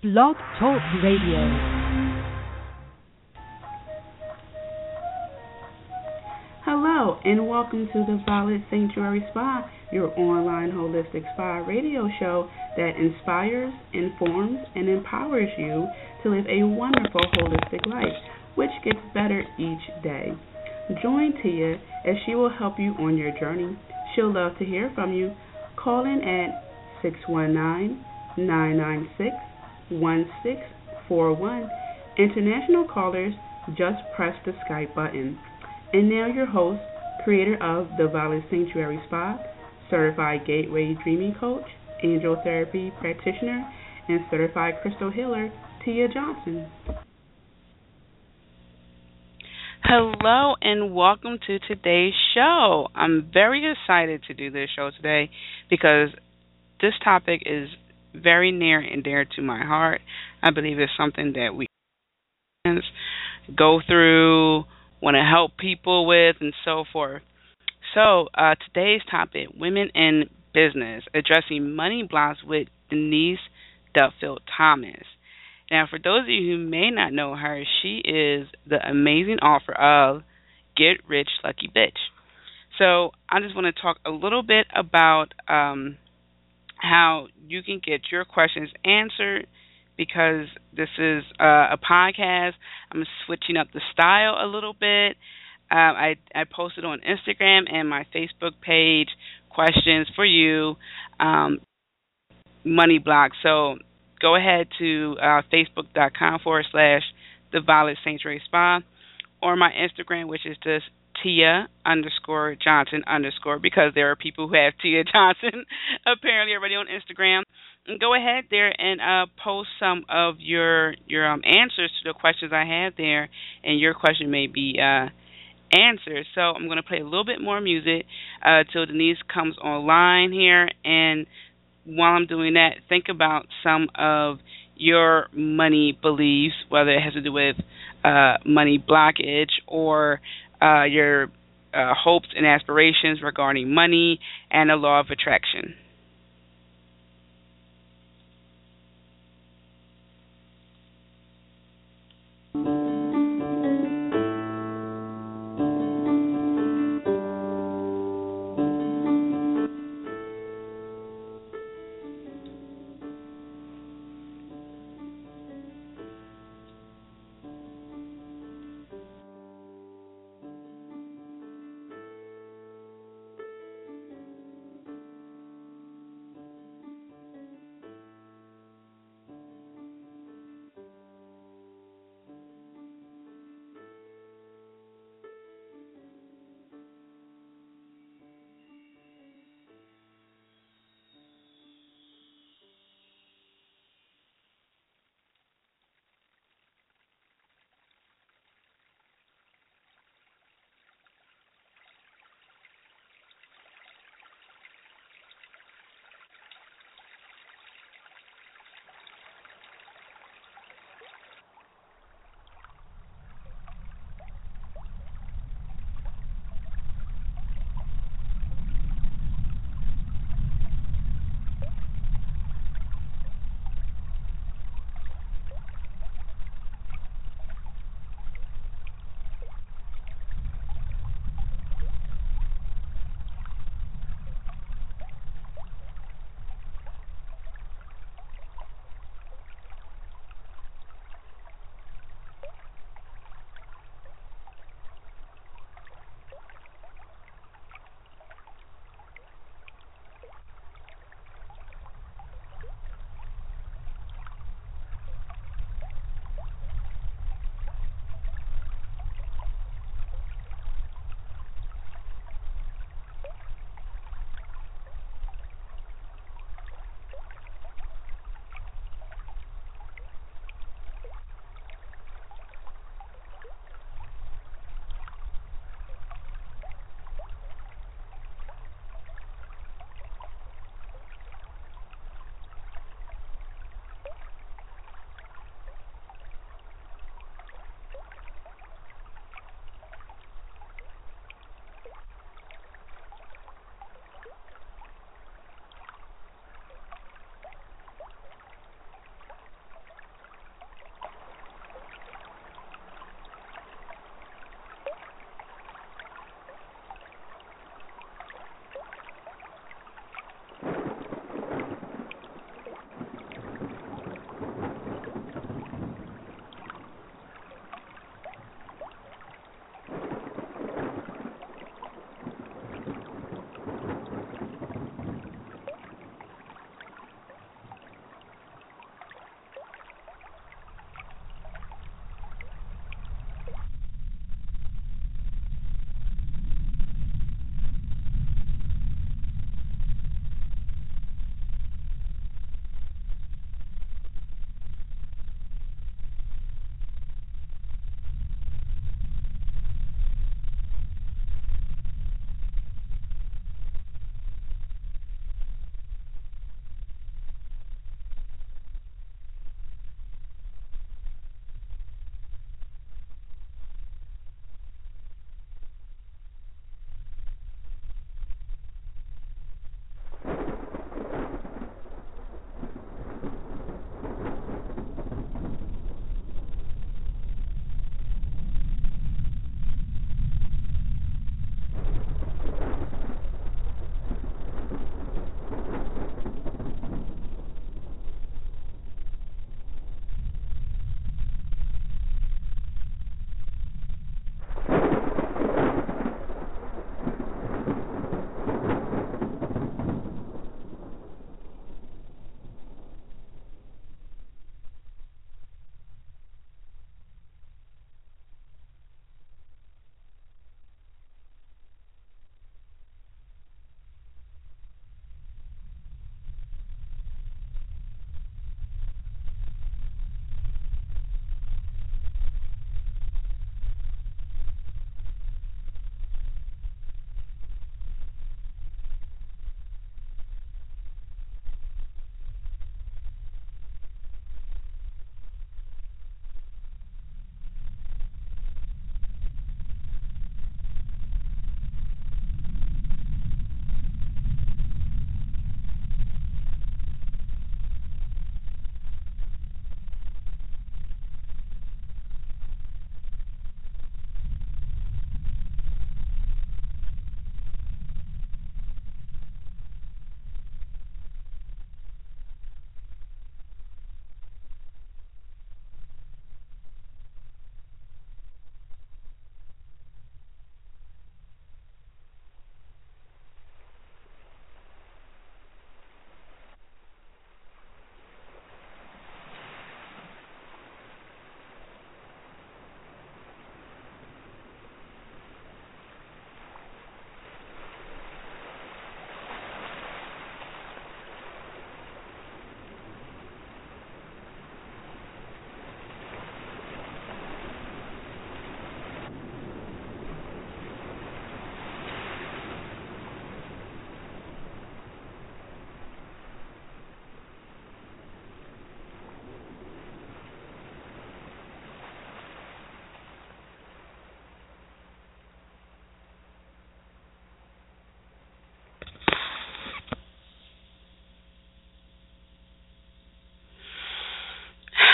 Blog Talk Radio. Hello, and welcome to the Violet Sanctuary Spa, your online holistic spa radio show that inspires, informs, and empowers you to live a wonderful holistic life, which gets better each day. Join Tia as she will help you on your journey. She'll love to hear from you. Call in at 619 996 1641. International callers, just press the Skype button. And now, your host, creator of the Violet Sanctuary Spa, certified Gateway Dreaming Coach, Angel Therapy Practitioner, and certified Crystal Healer, Tia Johnson. Hello and welcome to today's show. I'm very excited to do this show today because this topic is very near and dear to my heart. I believe it's something that we go through, want to help people with, and so forth. So, uh, today's topic Women in Business, addressing money blocks with Denise Duffield Thomas. Now, for those of you who may not know her, she is the amazing author of Get Rich Lucky Bitch. So, I just want to talk a little bit about um, how you can get your questions answered because this is uh, a podcast. I'm switching up the style a little bit. Um, I I posted on Instagram and my Facebook page questions for you, um, money block. So go ahead to uh, facebook.com forward slash the Violet Sanctuary Spa or my Instagram, which is just Tia underscore Johnson underscore because there are people who have Tia Johnson apparently already on Instagram. And go ahead there and uh, post some of your your um, answers to the questions I have there, and your question may be uh, answered. So I'm going to play a little bit more music uh, till Denise comes online here. And while I'm doing that, think about some of your money beliefs, whether it has to do with uh, money blockage or uh, your uh, hopes and aspirations regarding money and the law of attraction.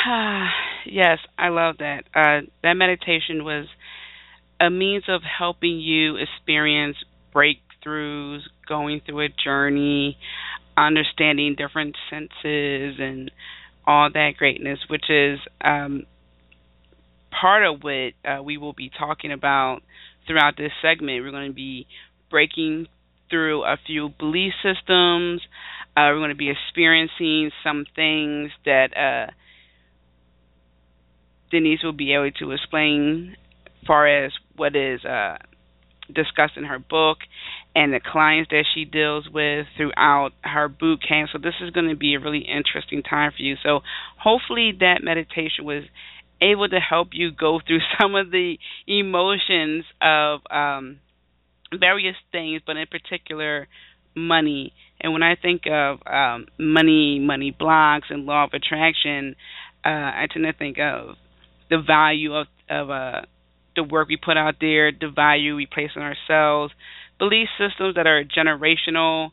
yes, I love that. Uh, that meditation was a means of helping you experience breakthroughs, going through a journey, understanding different senses, and all that greatness, which is um, part of what uh, we will be talking about throughout this segment. We're going to be breaking through a few belief systems. Uh, we're going to be experiencing some things that uh, Denise will be able to explain, far as what is uh, discussed in her book and the clients that she deals with throughout her boot camp. So this is going to be a really interesting time for you. So hopefully that meditation was able to help you go through some of the emotions of um, various things, but in particular money. And when I think of um, money, money blocks, and law of attraction, uh, I tend to think of the value of of uh, the work we put out there, the value we place on ourselves, belief systems that are generational,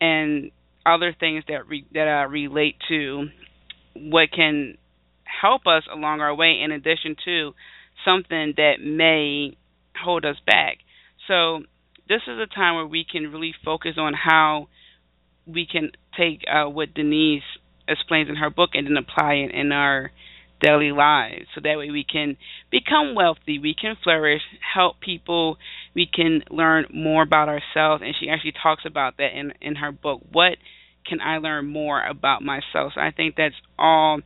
and other things that re- that uh, relate to what can help us along our way. In addition to something that may hold us back. So this is a time where we can really focus on how we can take uh, what Denise explains in her book and then apply it in our daily lives. So that way we can become wealthy, we can flourish, help people, we can learn more about ourselves. And she actually talks about that in in her book. What can I learn more about myself? So I think that's all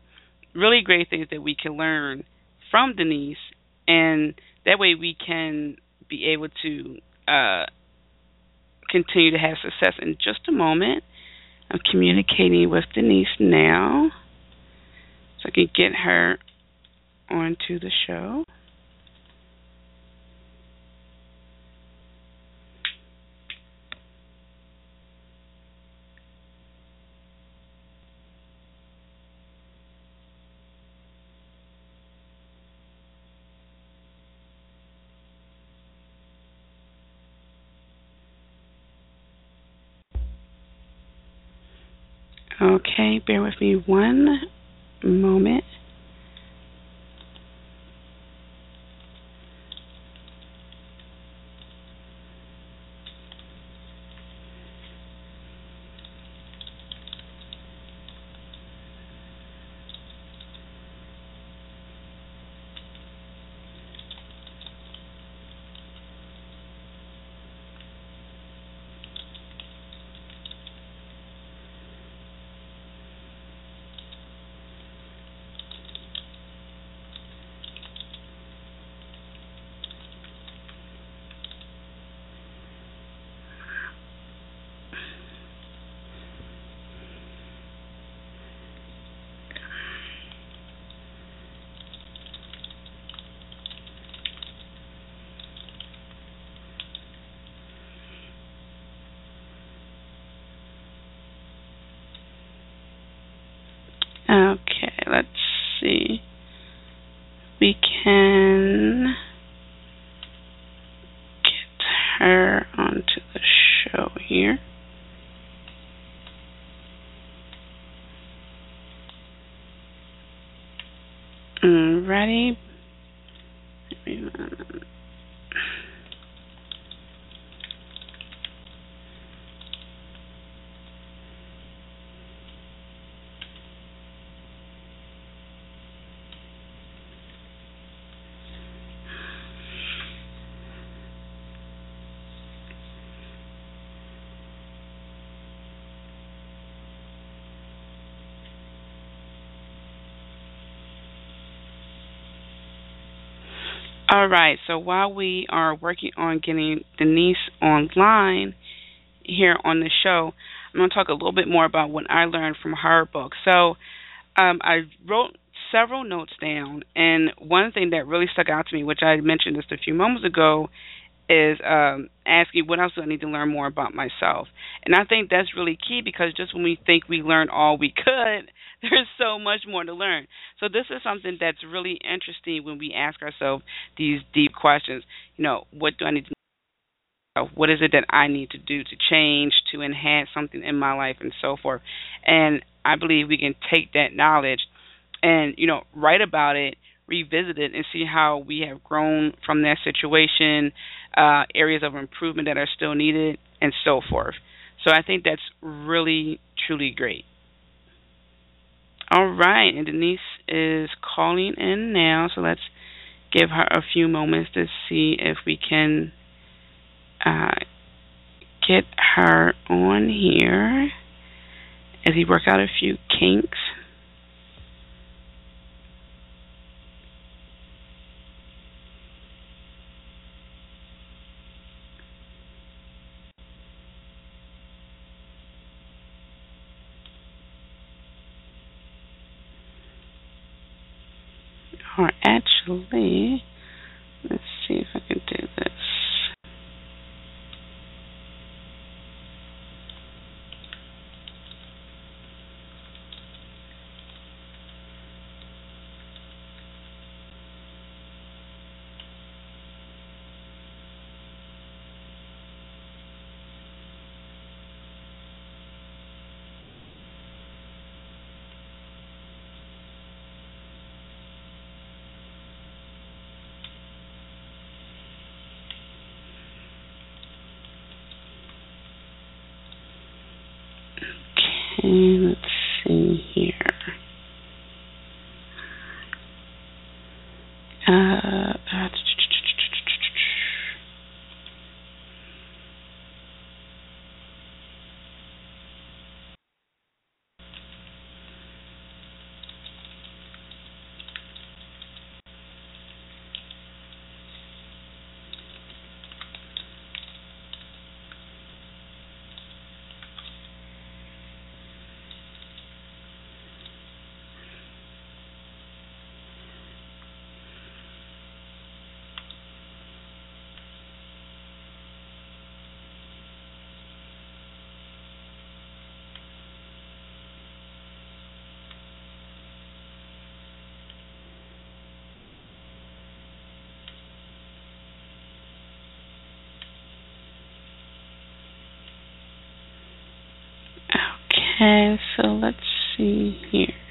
really great things that we can learn from Denise, and that way we can be able to uh, continue to have success. In just a moment, I'm communicating with Denise now can get her onto the show. Okay, bear with me one moment. Okay, let's see. We can get her onto the show here. Ready? All right, so while we are working on getting Denise online here on the show, I'm going to talk a little bit more about what I learned from her book. So um, I wrote several notes down, and one thing that really stuck out to me, which I mentioned just a few moments ago, is um, asking what else do I need to learn more about myself. And I think that's really key because just when we think we learned all we could, there's so much more to learn. So this is something that's really interesting when we ask ourselves these deep questions. You know, what do I need to? What is it that I need to do to change, to enhance something in my life, and so forth? And I believe we can take that knowledge and you know write about it revisit it and see how we have grown from that situation uh, areas of improvement that are still needed and so forth. So i think that's really truly great. All right and denise is calling in now so let's give her a few moments to see if we can uh, get her on here. As he work out a few kinks. Okay, so let's see here.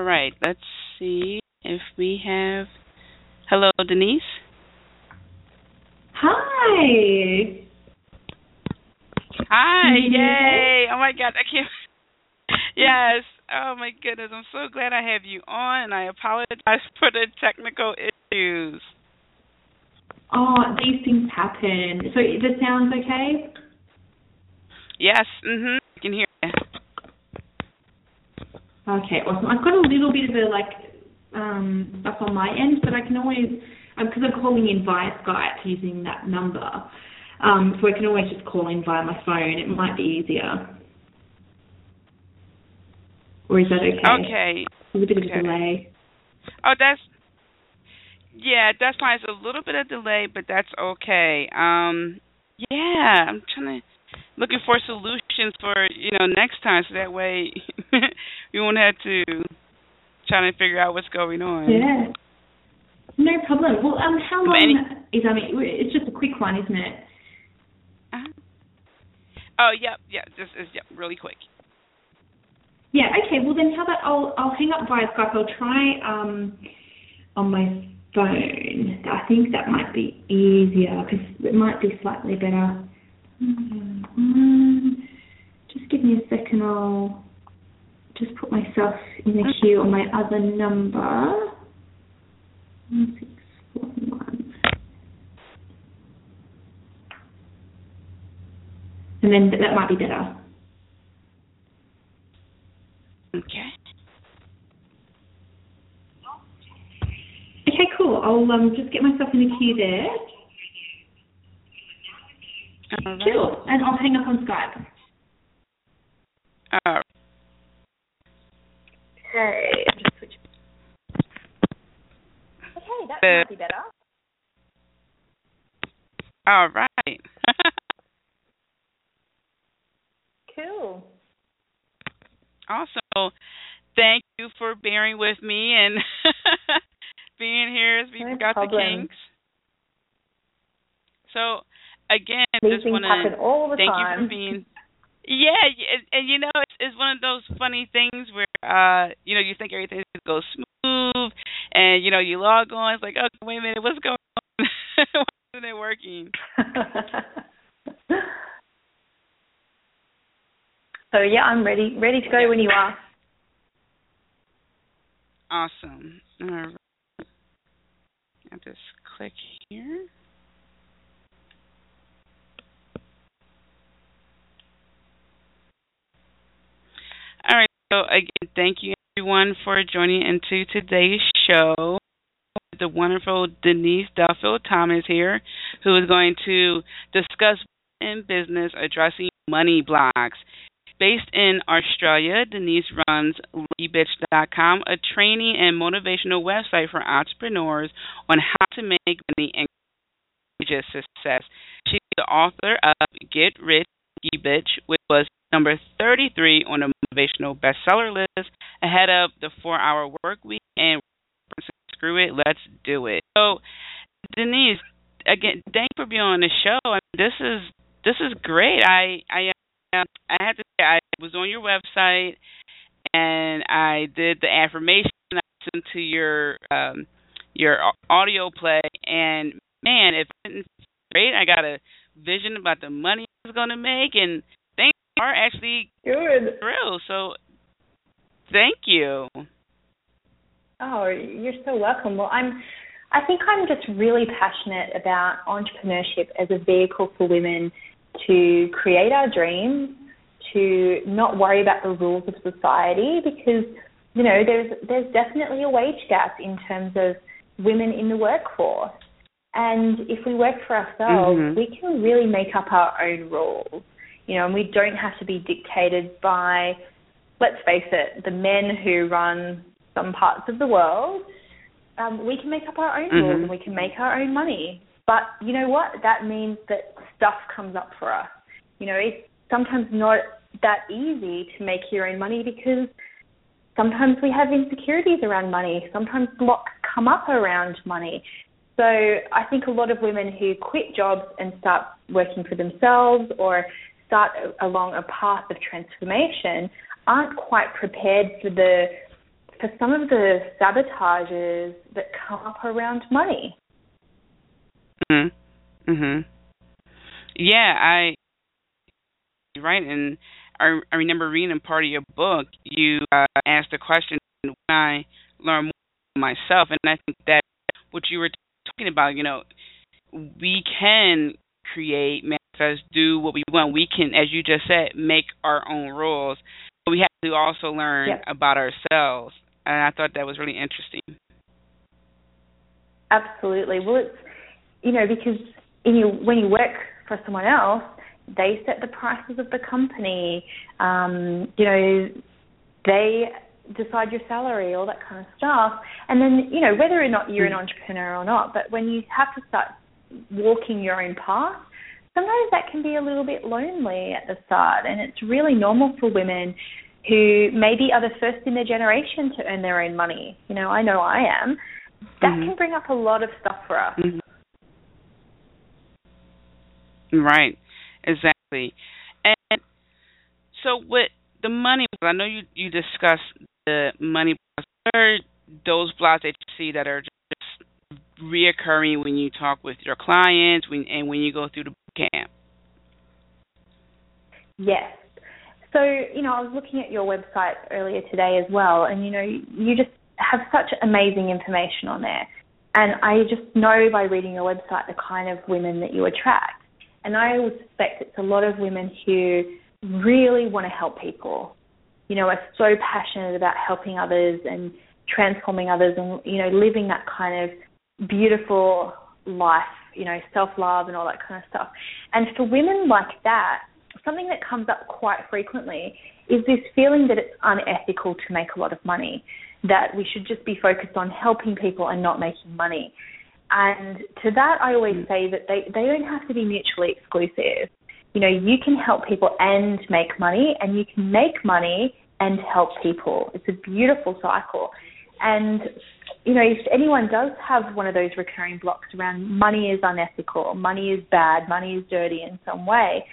All right, let's see if we have. Hello, Denise. Hi. Hi, Can you hear yay! Oh my God, I can't. Yes. Oh my goodness, I'm so glad I have you on, and I apologize for the technical issues. Oh, these things happen. So the sound's okay? Yes. Mhm. I can hear you. Okay, awesome. I've got a little bit of a like um, stuff on my end, but I can always because I'm calling in via Skype using that number. Um, so I can always just call in via my phone. It might be easier. Or is that okay? Okay. There's a bit of Okay. a delay. Oh, that's yeah, that's fine. It's a little bit of delay, but that's okay. Um, yeah, I'm trying to looking for solutions for you know next time, so that way we won't have to trying to figure out what's going on. Yeah. No problem. Well, um, how long any- is? I mean, it's just a quick one, isn't it? Uh-huh. Oh, yep, yep. This is yep, really quick. Yeah. Okay. Well, then how about I'll I'll hang up via Skype. I'll try um on my phone. I think that might be easier because it might be slightly better. Um, just give me a second. I'll just put myself in the queue on my other number. One six one one. And then that might be better. Okay. Okay, cool. I'll um, just get myself in the queue there. All right. Cool. And I'll hang up on Skype. All. Okay. Just switching. Okay, that might be better. All right. Cool. also, thank you for bearing with me and being here as we No got the kinks. So, again, These just want to thank time. you for being. Yeah, and, and you know, it's, it's one of those funny things where, uh, you know, you think everything's going to go smooth, and you know, you log on, it's like, oh, wait a minute, what's going on? Why isn't it working? so yeah, I'm ready ready to go when you are. Awesome. All right. I'll just click here. All right. So again, thank you everyone for joining into today's show. The wonderful Denise Duffield Thomas here, who is going to discuss in business addressing money blocks. Based in Australia, Denise runs LuckyBitch.com, a training and motivational website for entrepreneurs on how to make money and just success. She's the author of Get Rich Bitch, which was number 33 on the motivational bestseller list, ahead of the Four Hour Work Week and Screw It, Let's Do It. So, Denise, again, thank you for being on the show. I mean, this is this is great. I I um, I had to say I was on your website and I did the affirmation. I listened to your um your audio play, and man, it didn't great. I got a vision about the money was going to make, and things are actually Good. real. So, thank you. Oh, you're so welcome. Well, I'm. I think I'm just really passionate about entrepreneurship as a vehicle for women to create our dreams, to not worry about the rules of society, because you know there's there's definitely a wage gap in terms of women in the workforce. And if we work for ourselves, Mhm. we can really make up our own rules. You know, and we don't have to be dictated by, let's face it, the men who run some parts of the world. Um, we can make up our own rules Mhm. and we can make our own money. But you know what? That means that stuff comes up for us. You know, it's sometimes not that easy to make your own money because sometimes we have insecurities around money. Sometimes blocks come up around money. So I think a lot of women who quit jobs and start working for themselves or start along a path of transformation aren't quite prepared for the for some of the sabotages that come up around money. Mhm. Mhm. Yeah, I right, and I I remember reading in part of your book. You uh, asked the question when I learn more myself, and I think that what you were talking about, you know, we can create, manifest, do what we want. We can, as you just said, make our own rules. But we have to also learn Yep. about ourselves, and I thought that was really interesting. Absolutely. Well, it's you know because in you, when you work for someone else, they set the prices of the company. Um, you know, they decide your salary, all that kind of stuff. And then you know whether or not you're an entrepreneur or not, but when you have to start walking your own path, sometimes that can be a little bit lonely at the start, and it's really normal for women who maybe are the first in their generation to earn their own money. You know, I know I am. That Mhm. can bring up a lot of stuff for us. Mhm. Right, exactly. And so, with the money. I know you you discussed the money. What are those blocks that you see that are just reoccurring when you talk with your clients when, and when you go through the camp? Yes. So, you know, I was looking at your website earlier today as well, and, you know, you just have such amazing information on there. And I just know by reading your website the kind of women that you attract. And I would suspect it's a lot of women who really want to help people, you know, are so passionate about helping others and transforming others and, you know, living that kind of beautiful life, you know, self love and all that kind of stuff. And for women like that, something that comes up quite frequently is this feeling that it's unethical to make a lot of money that we should just be focused on helping people and not making money. And to that, I always mm. say that they, they don't have to be mutually exclusive. You know, you can help people and make money, and you can make money and help people. It's a beautiful cycle. And, you know, if anyone does have one of those recurring blocks around money is unethical, money is bad, money is dirty in some way,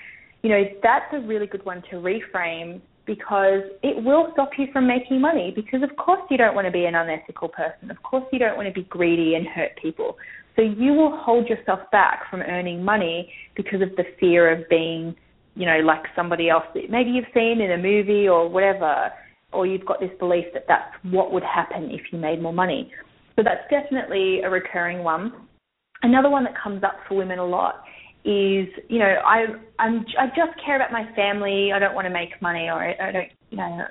you know, that's a really good one to reframe because it will stop you from making money. Because, of course, you don't want to be an unethical person. Of course, you don't want to be greedy and hurt people. So you will hold yourself back from earning money because of the fear of being, you know, like somebody else that maybe you've seen in a movie or whatever, or you've got this belief that that's what would happen if you made more money. So that's definitely a recurring one. Another one that comes up for women a lot is you know I I'm I just care about my family. I don't want to make money, or I, I don't you know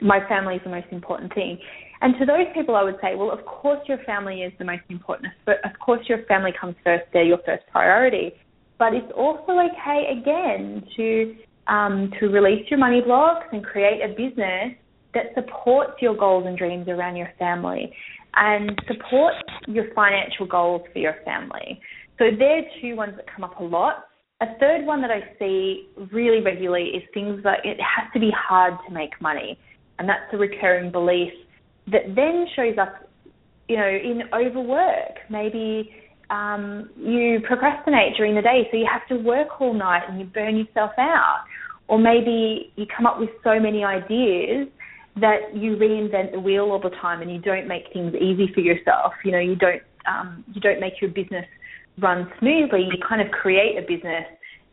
my family is the most important thing. And to those people, I would say, well, of course your family is the most important, but of course your family comes first. They're your first priority. But it's also okay again to um, to release your money blocks and create a business that supports your goals and dreams around your family and supports your financial goals for your family. So they're two ones that come up a lot. A third one that I see really regularly is things like it has to be hard to make money. And that's a recurring belief that then shows up, you know, in overwork. Maybe um, you procrastinate during the day, so you have to work all night and you burn yourself out. Or maybe you come up with so many ideas that you reinvent the wheel all the time and you don't make things easy for yourself. You know, you don't um, you don't make your business run smoothly, you kind of create a business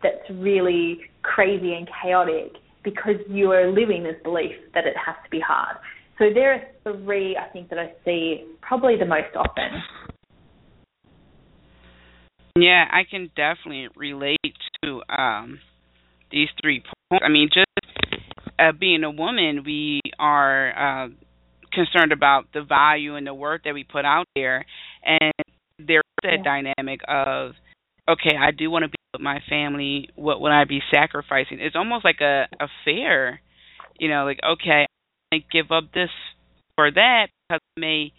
that's really crazy and chaotic because you are living this belief that it has to be hard. So there are three I think that I see probably the most often. Yeah, I can definitely relate to um, these three points. I mean, just uh, being a woman, we are uh, concerned about the value and the work that we put out there, and there's that yeah. dynamic of okay, I do want to be with my family. What would I be sacrificing? It's almost like a a fair, you know, like okay, I give up this for that because I may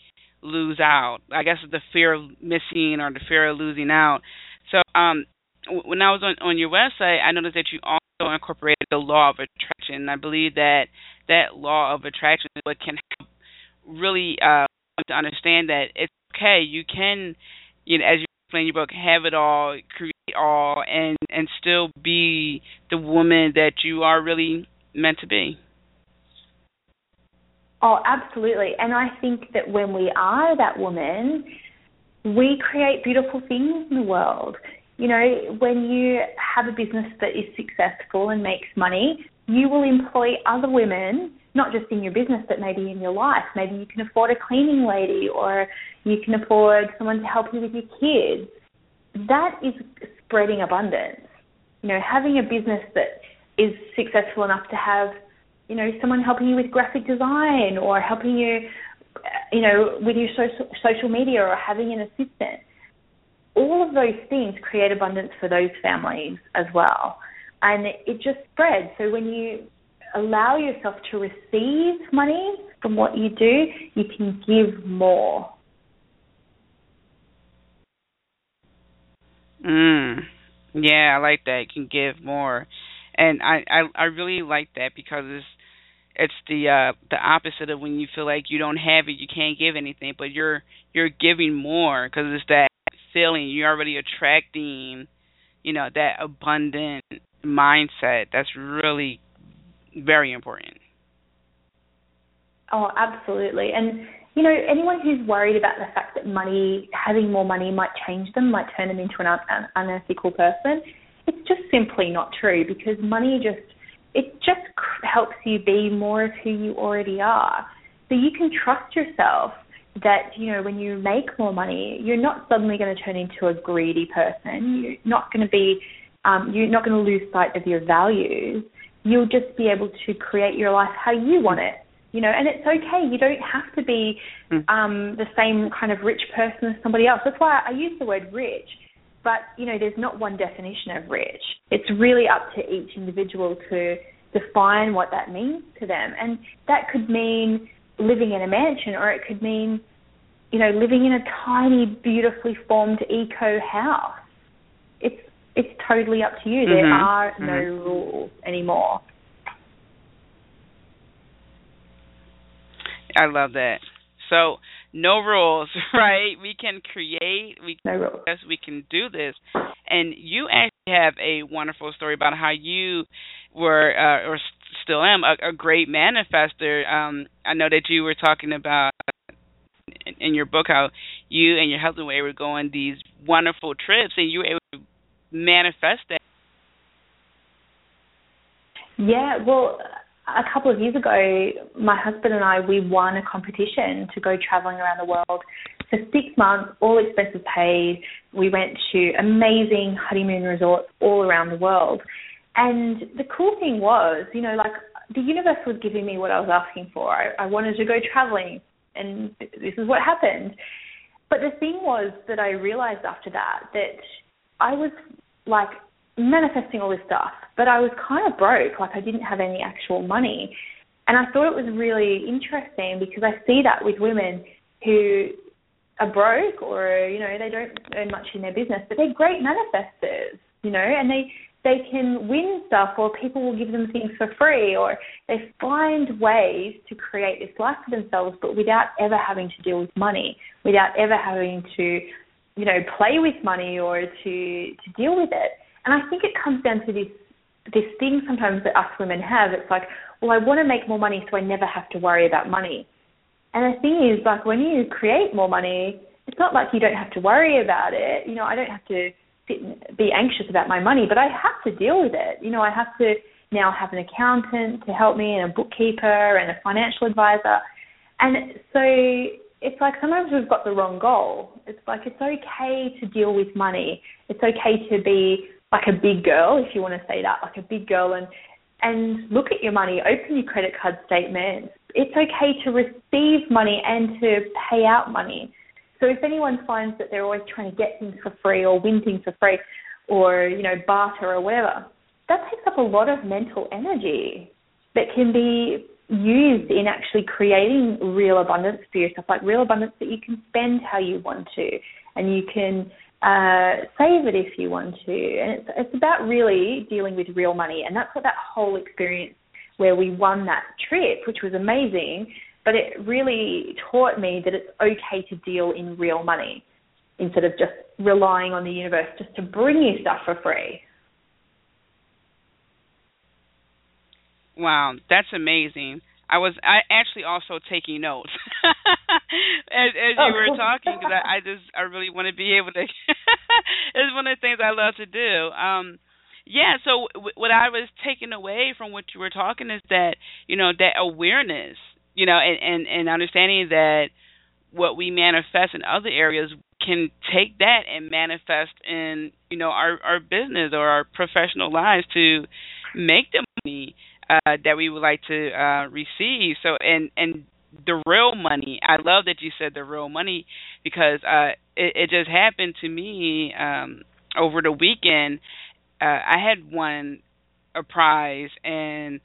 lose out. I guess the fear of missing or the fear of losing out. So um, when I was on on your website, I noticed that you also incorporated the law of attraction. I believe that that law of attraction is what can help really uh, to understand that it's okay. You can, you know, as you explain in your book, have it all, create all, and and still be the woman that you are really meant to be. Oh, absolutely. And I think that when we are that woman, we create beautiful things in the world. You know, when you have a business that is successful and makes money, you will employ other women not just in your business, but maybe in your life. Maybe you can afford a cleaning lady or you can afford someone to help you with your kids. That is spreading abundance. You know, having a business that is successful enough to have, you know, someone helping you with graphic design or helping you, you know, with your social, social media or having an assistant. All of those things create abundance for those families as well. And it just spreads. So when you allow yourself to receive money from what you do, you can give more. Mm. Yeah, I like that. You can give more. And I, I I really like that because it's it's the uh the opposite of when you feel like you don't have it, you can't give anything, but you're you're giving more because it's that feeling you're already attracting, you know, that abundant mindset. That's really very important. Oh, absolutely. And you know, anyone who's worried about the fact that money, having more money, might change them, might turn them into an un- unethical person, it's just simply not true because money just it just helps you be more of who you already are. So you can trust yourself that you know when you make more money, you're not suddenly going to turn into a greedy person. You're not going to be, um, you're not going to lose sight of your values. You'll just be able to create your life how you want it. You know, and it's okay. You don't have to be hmm. um, the same kind of rich person as somebody else. That's why I use the word rich. But you know, there's not one definition of rich. It's really up to each individual to define what that means to them, and that could mean living in a mansion, or it could mean, you know, living in a tiny, beautifully formed eco house. It's it's totally up to you. Mm-hmm. There are mm-hmm. no rules anymore. I love that. So no rules, right? We can create. We no rules. Yes, we can do this. And you actually have a wonderful story about how you were, uh, or still am, a, a great manifester. Um, I know that you were talking about in, in your book how you and your husband were able to go on these wonderful trips, and you were able to manifest that. Yeah, well, a couple of years ago, my husband and I we won a competition to go traveling around the world for six months, all expenses paid. We went to amazing honeymoon resorts all around the world. And the cool thing was, you know, like the universe was giving me what I was asking for. I, I wanted to go traveling, and this is what happened. But the thing was that I realized after that that I was like manifesting all this stuff, but I was kind of broke. Like I didn't have any actual money. And I thought it was really interesting because I see that with women who are broke or, you know, they don't earn much in their business, but they're great manifestors, you know, and they they can win stuff or people will give them things for free or they find ways to create this life for themselves but without ever having to deal with money, without ever having to, you know, play with money or to to deal with it. And I think it comes down to this this thing sometimes that us women have. It's like, well, I want to make more money so I never have to worry about money. And the thing is, like, when you create more money, it's not like you don't have to worry about it. You know, I don't have to sit and be anxious about my money, but I have to deal with it. You know, I have to now have an accountant to help me and a bookkeeper and a financial advisor. And so it's like sometimes we've got the wrong goal. It's like it's okay to deal with money. It's okay to be like a big girl, if you want to say that, like a big girl, and and look at your money, open your credit card statement. It's okay to receive money and to pay out money. So if anyone finds that they're always trying to get things for free or win things for free, or you know barter or whatever, that takes up a lot of mental energy that can be used in actually creating real abundance for yourself, like real abundance that you can spend how you want to, and you can uh, save it if you want to. And it's, it's about really dealing with real money. And that's what that whole experience where we won that trip, which was amazing, but it really taught me that it's okay to deal in real money instead of just relying on the universe just to bring you stuff for free. Wow, that's amazing. I was I actually also taking notes as, as you were oh. talking because I, I just I really want to be able to. it's one of the things I love to do. Um, yeah. So w- what I was taking away from what you were talking is that you know that awareness, you know, and and, and understanding that what we manifest in other areas can take that and manifest in you know our our business or our professional lives to make the money uh, that we would like to uh, receive. So and and the real money. I love that you said the real money because uh, it, it just happened to me um, over the weekend. Uh, I had won a prize and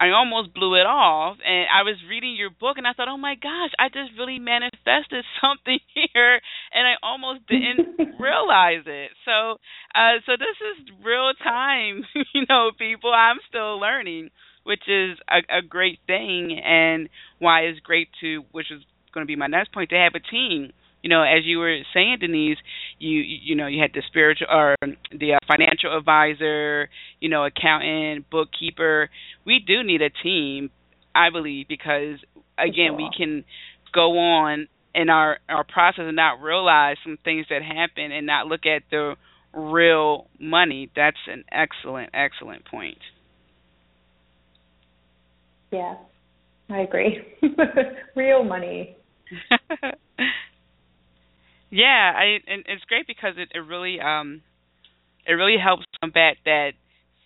I almost blew it off. And I was reading your book and I thought, oh my gosh, I just really manifested something here, and I almost didn't realize it. So, uh, so this is real time, you know, people. I'm still learning which is a, a great thing, and why it's great to, which is going to be my next point, to have a team. You know, as you were saying, Denise, you you know you had the spiritual or the uh, financial advisor, you know, accountant, bookkeeper. We do need a team, I believe, because again, we can go on in our our process and not realize some things that happen and not look at the real money. That's an excellent excellent point. Yeah. I agree. real money. yeah, I and it's great because it, it really um it really helps combat that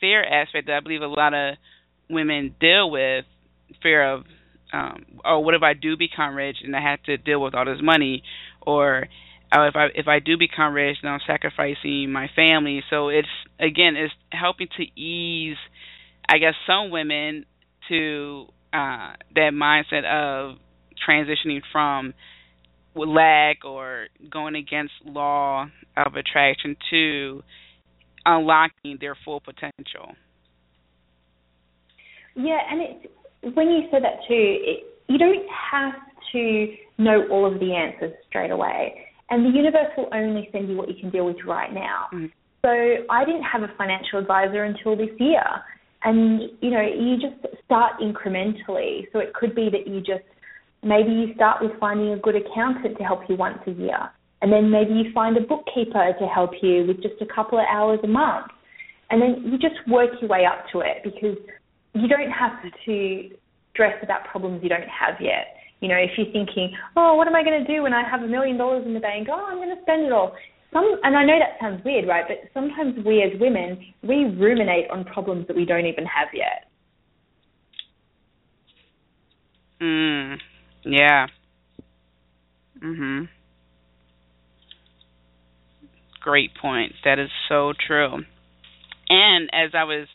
fear aspect that I believe a lot of women deal with fear of um oh what if I do become rich and I have to deal with all this money or oh, if I if I do become rich then I'm sacrificing my family so it's again it's helping to ease I guess some women to uh that mindset of transitioning from lack or going against law of attraction to unlocking their full potential. Yeah, and it's when you said that too, it, you don't have to know all of the answers straight away, and the universe will only send you what you can deal with right now. Mm-hmm. So I didn't have a financial advisor until this year, and you know you just start incrementally. So it could be that you just maybe you start with finding a good accountant to help you once a year. And then maybe you find a bookkeeper to help you with just a couple of hours a month. And then you just work your way up to it because you don't have to stress about problems you don't have yet. You know, if you're thinking, oh, what am I going to do when I have a million dollars in the bank? Oh, I'm going to spend it all. Some, and I know that sounds weird, right? But sometimes we as women, we ruminate on problems that we don't even have yet. Mm. Yeah. Mhm. Great point. That is so true. And as I was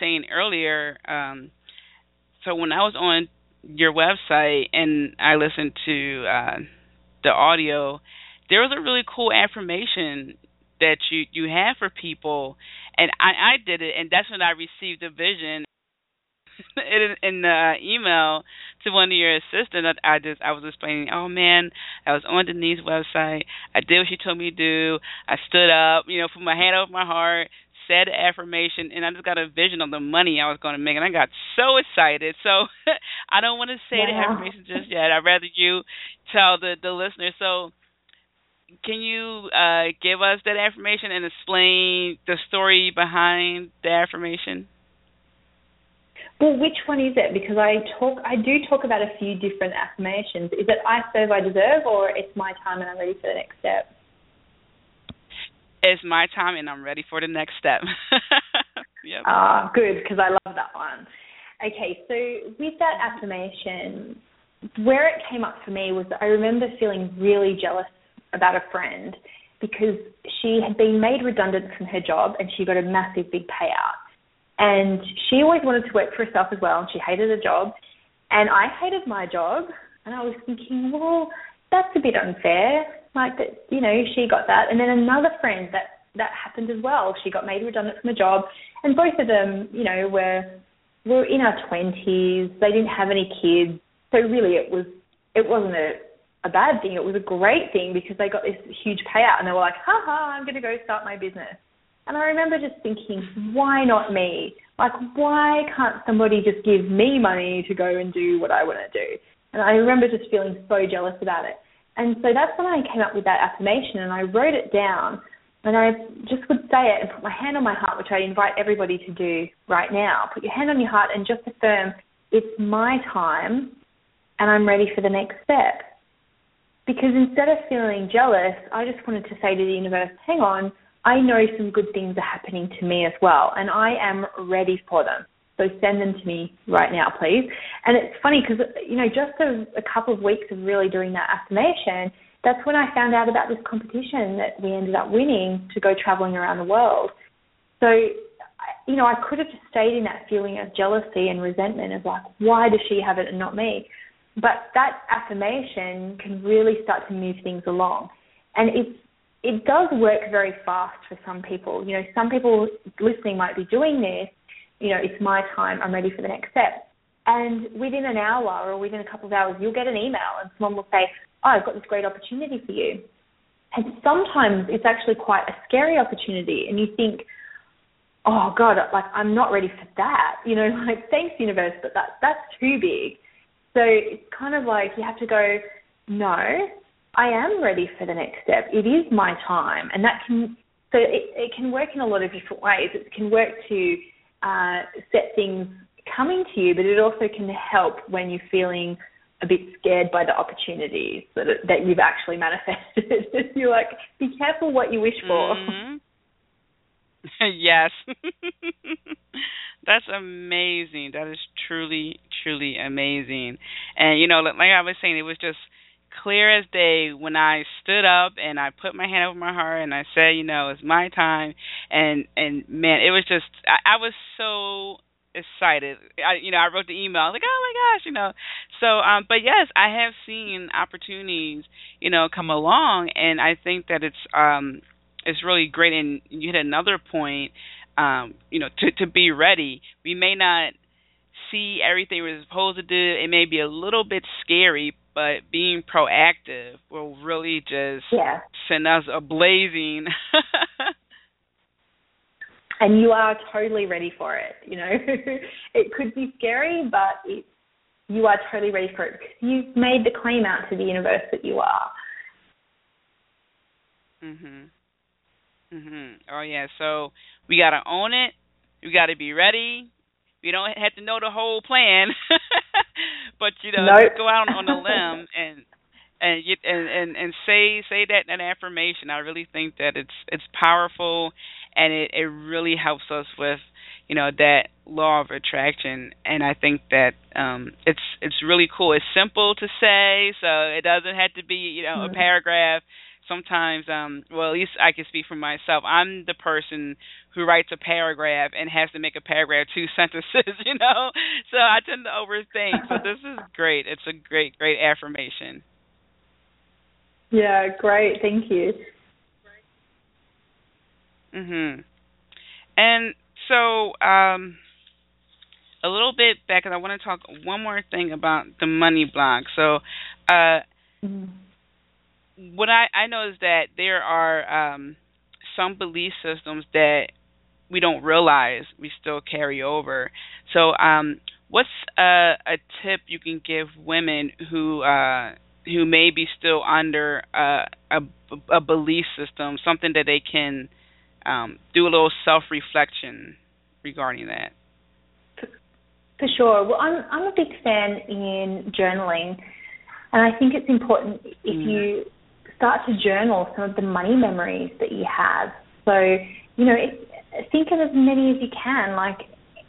saying earlier, um, so when I was on your website and I listened to uh, the audio, there was a really cool affirmation that you you have for people, and I I did it, and that's when I received a vision in, in the email to one of your assistants, I, I just I was explaining, oh man, I was on Denise's website. I did what she told me to do. I stood up, you know, put my hand over my heart, said affirmation, and I just got a vision of the money I was going to make, and I got so excited. So I don't want to say the affirmation just yet. I'd rather you tell the the listener. So can you uh, give us that affirmation and explain the story behind the affirmation? Well, which one is it? Because I talk, I do talk about a few different affirmations. Is it "I serve, I deserve," or "It's my time and I'm ready for the next step"? It's my time and I'm ready for the next step. yep. Ah, good, because I love that one. Okay, so with that affirmation, where it came up for me was I remember feeling really jealous about a friend because she had been made redundant from her job and she got a massive big payout. And she always wanted to work for herself as well, and she hated her job. And I hated my job, and I was thinking, well, that's a bit unfair. Like that, you know, she got that, and then another friend that that happened as well. She got made redundant from a job, and both of them, you know, were were in our twenties. They didn't have any kids, so really, it was it wasn't a a bad thing. It was a great thing because they got this huge payout, and they were like, "Ha ha, I'm going to go start my business." And I remember just thinking, why not me? Like, why can't somebody just give me money to go and do what I want to do? And I remember just feeling so jealous about it. And so that's when I came up with that affirmation and I wrote it down. And I just would say it and put my hand on my heart, which I invite everybody to do right now. Put your hand on your heart and just affirm, it's my time and I'm ready for the next step. Because instead of feeling jealous, I just wanted to say to the universe, hang on, I know some good things are happening to me as well, and I am ready for them. So send them to me right now, please. And it's funny because, you know, just a, a couple of weeks of really doing that affirmation, that's when I found out about this competition that we ended up winning to go traveling around the world. So, you know, I could have just stayed in that feeling of jealousy and resentment of like, why does she have it and not me? But that affirmation can really start to move things along. And it's it does work very fast for some people. You know, some people listening might be doing this, you know, it's my time, I'm ready for the next step. And within an hour or within a couple of hours, you'll get an email and someone will say, oh, I've got this great opportunity for you. And sometimes it's actually quite a scary opportunity, and you think, oh God, like I'm not ready for that. You know, like thanks universe, but that that's too big. So it's kind of like you have to go, no, I am ready for the next step. It is my time, and that can so it, it can work in a lot of different ways. It can work to uh, set things coming to you, but it also can help when you're feeling a bit scared by the opportunities that that you've actually manifested. you're like, be careful what you wish for. Mm-hmm. yes. That's amazing. That is truly, truly amazing. And you know, like I was saying, it was just clear as day when I stood up and I put my hand over my heart and I said, you know, it's my time. And and man, it was just I, I was so excited. I you know, I wrote the email. Like, "Oh my gosh," you know. So, um but yes, I have seen opportunities, you know, come along and I think that it's um it's really great and you hit another point um you know, to to be ready. We may not see everything we're supposed to do. It may be a little bit scary, but being proactive will really just yeah. send us a blazing and you are totally ready for it. You know, it could be scary, but it, you are totally ready for it because you've made the claim out to the universe that you are. Mhm. Mhm. Oh yeah. So we gotta own it. We gotta be ready. We don't have to know the whole plan, but you know, nope. go out on a limb and and you, and and and say say that an affirmation. I really think that it's it's powerful and it, it really helps us with you know that law of attraction and i think that um it's it's really cool it's simple to say so it doesn't have to be you know mm-hmm. a paragraph sometimes um well at least i can speak for myself. I'm the person who writes a paragraph and has to make a paragraph two sentences you know? So i tend to overthink. So this is great. It's a great great affirmation. Yeah great. Thank you. Mhm. And so, um, a little bit back, and I want to talk one more thing about the money block. So, uh, mm-hmm. What I I know is that there are um, some belief systems that we don't realize we still carry over. So, um, what's a, a tip you can give women who uh, who may be still under uh, a, a belief system, something that they can um, do a little self reflection regarding that. For sure. Well, I'm I'm a big fan in journaling, and I think it's important if mm. you start to journal some of the money memories that you have. So you know, think of as many as you can, like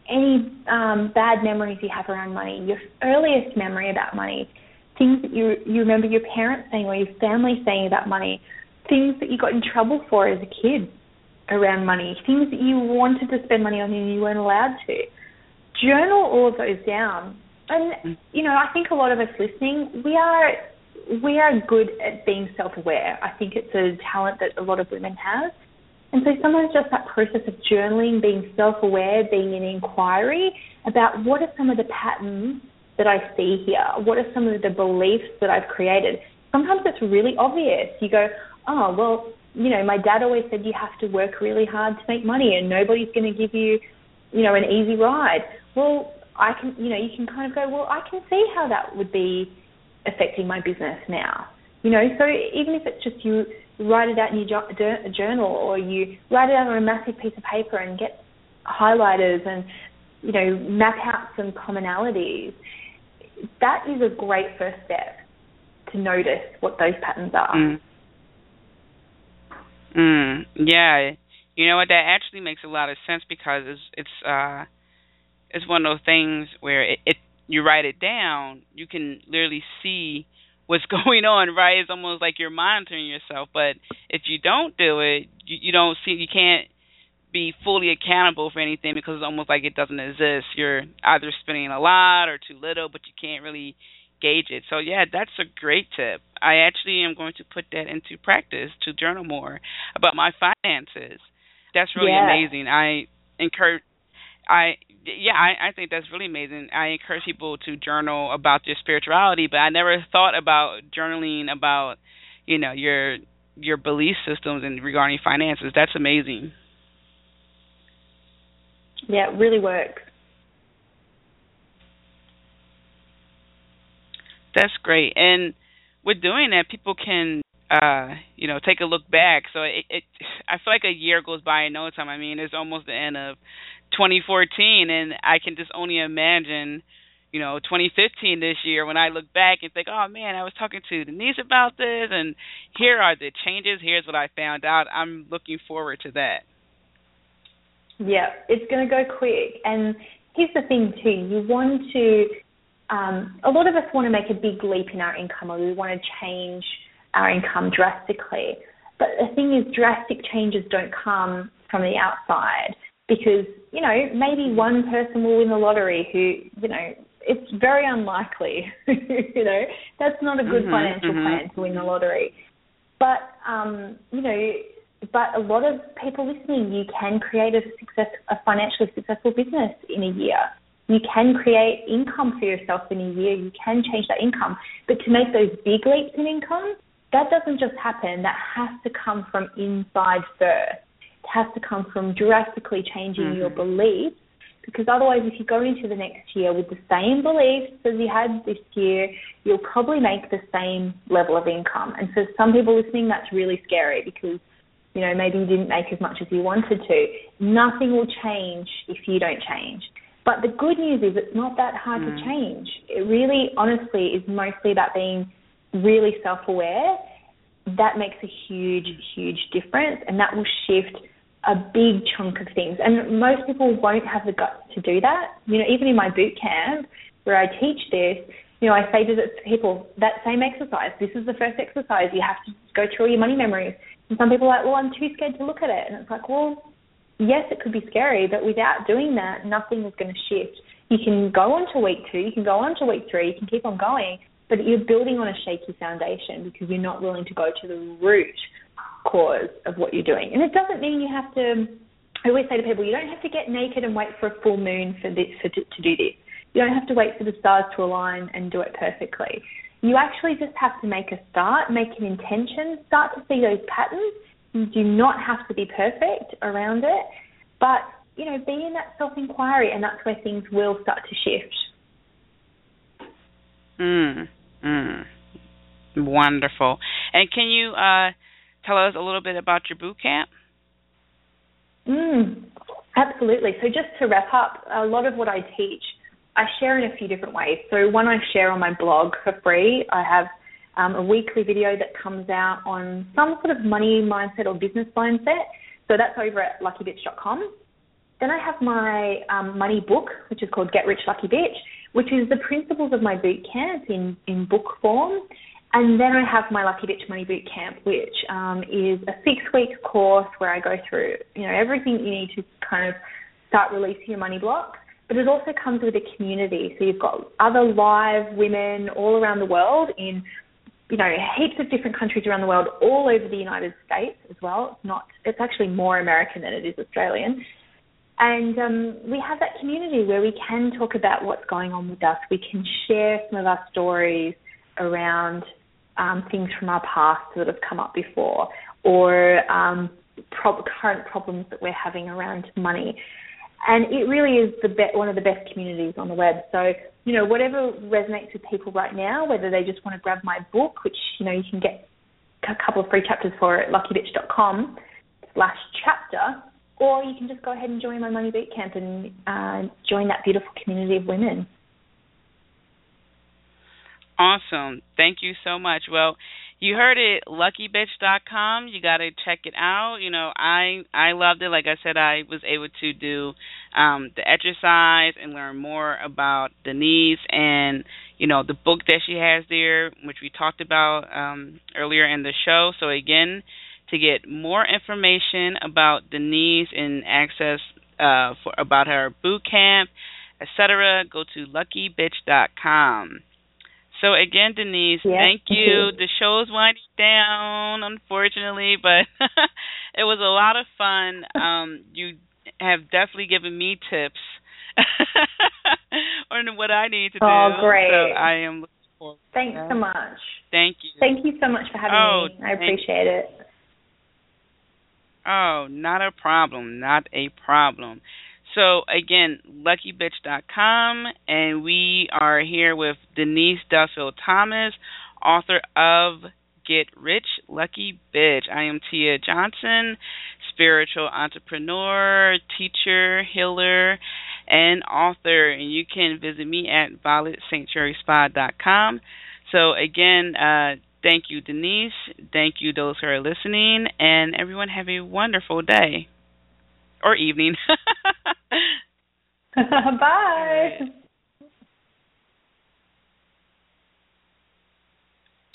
any um, bad memories you have around money, your earliest memory about money, things that you you remember your parents saying or your family saying about money, things that you got in trouble for as a kid around money, things that you wanted to spend money on and you weren't allowed to. Journal all of those down. And mm. you know, I think a lot of us listening, we are we are good at being self-aware. I think it's a talent that a lot of women have. And so sometimes just that process of journaling, being self-aware, being in inquiry about what are some of the patterns that I see here? What are some of the beliefs that I've created? Sometimes it's really obvious. You go, oh, well, you know, my dad always said you have to work really hard to make money and nobody's going to give you, you know, an easy ride. Well, I can, you know, you can kind of go, well, I can see how that would be affecting my business now. You know, so even if it's just you write it out in your journal or you write it out on a massive piece of paper and get highlighters and, you know, map out some commonalities, that is a great first step to notice what those patterns are. Mm. Mm, yeah. You know what? That actually makes a lot of sense because it's it's uh it's one of those things where it, it you write it down, you can literally see what's going on, right? It's almost like you're monitoring yourself. But if you don't do it, you, you don't see, you can't be fully accountable for anything because it's almost like it doesn't exist. You're either spending a lot or too little, but you can't really gauge it. So yeah, that's a great tip. I actually am going to put that into practice to journal more about my finances. That's really yeah. amazing. I encourage I yeah, I, I think that's really amazing. I encourage people to journal about their spirituality, but I never thought about journaling about, you know, your your belief systems and regarding finances. That's amazing. Yeah, it really works. That's great. And with doing that, people can uh you know take a look back so it, it i feel like a year goes by in no time i mean it's almost the end of 2014 and i can just only imagine you know 2015 this year when i look back and think oh man i was talking to denise about this and here are the changes. Here's what i found out. I'm looking forward to that. Yeah it's going to go quick. And here's the thing too. You want to um, a lot of us want to make a big leap in our income or we want to change our income drastically. But the thing is, drastic changes don't come from the outside because, you know, maybe one person will win the lottery who, you know, it's very unlikely. you know, that's not a good mm-hmm, financial mm-hmm. plan to win the lottery. But, um, you know, but a lot of people listening, you can create a success, a financially successful business in a year. You can create income for yourself in a year. You can change that income. But to make those big leaps in income, that doesn't just happen. That has to come from inside first. Has to come from drastically changing mm-hmm. your beliefs because otherwise if you go into the next year with the same beliefs as you had this year, you'll probably make the same level of income. And for some people listening, that's really scary because, you know, maybe you didn't make as much as you wanted to. Nothing will change if you don't change. But the good news is it's not that hard mm. to change. It really, honestly, is mostly about being really self aware, that makes a huge, huge difference and that will shift a big chunk of things. And most people won't have the guts to do that. You know, even in my boot camp where I teach this, you know, I say to the people, that same exercise, this is the first exercise, you have to go through all your money memories. And some people are like, well, I'm too scared to look at it. And it's like, well, yes, it could be scary, but without doing that, nothing is going to shift. You can go on to week two, you can go on to week three, you can keep on going, but you're building on a shaky foundation because you're not willing to go to the root cause of what you're doing. And it doesn't mean you have to. I always say to people, you don't have to get naked and wait for a full moon for this for to, to do this. You don't have to wait for the stars to align and do it perfectly. You actually just have to make a start, make an intention, start to see those patterns. You do not have to be perfect around it, but you know, be in that self inquiry, and that's where things will start to shift. Mm. Mm. Wonderful. And can you uh, tell us a little bit about your boot camp? Mm, absolutely. So just to wrap up, a lot of what I teach, I share in a few different ways. So one I share on my blog for free. I have um, a weekly video that comes out on some sort of money mindset or business mindset. So that's over at luckybitch.com. Then I have my um, money book, which is called Get Rich Lucky Bitch, which is the principles of my boot camp in, in book form. And then I have my Lucky Bitch Money Boot Camp, which um, is a six week course where I go through, you know, everything you need to kind of start releasing your money blocks. But it also comes with a community. So you've got other live women all around the world in, you know, heaps of different countries around the world, all over the United States as well. It's not, it's actually more American than it is Australian. And um, we have that community where we can talk about what's going on with us. We can share some of our stories around um, things from our past that have come up before, or um, current problems that we're having around money. And it really is the be- one of the best communities on the web. So, you know, whatever resonates with people right now, whether they just want to grab my book, which, you know, you can get a couple of free chapters for at luckybitch.com slash chapter, or you can just go ahead and join my Money Boot Camp and uh, join that beautiful community of women. Awesome. Thank you so much. Well, you heard it, luckybitch.com. You got to check it out. You know, I I loved it. Like I said, I was able to do um the exercise and learn more about Denise and you know the book that she has there, which we talked about um earlier in the show. So again, to get more information about Denise and access uh, for about her boot camp, etc., go to luckybitch.com. So again, Denise, yes. thank you. The show's winding down, unfortunately, but it was a lot of fun. Um, you have definitely given me tips on what I need to do. Oh, great! So I am. Thanks so much. Thank you. Thank you so much for having oh, me. I appreciate it. Oh, not a problem. Not a problem. So again, luckybitch.com, and we are here with Denise Duffield Thomas, author of Get Rich Lucky Bitch. I am Tia Johnson, spiritual entrepreneur, teacher, healer, and author. And you can visit me at violetsanctuaryspa.com. So again, uh, thank you, Denise. Thank you, those who are listening, and everyone have a wonderful day or evening. Bye.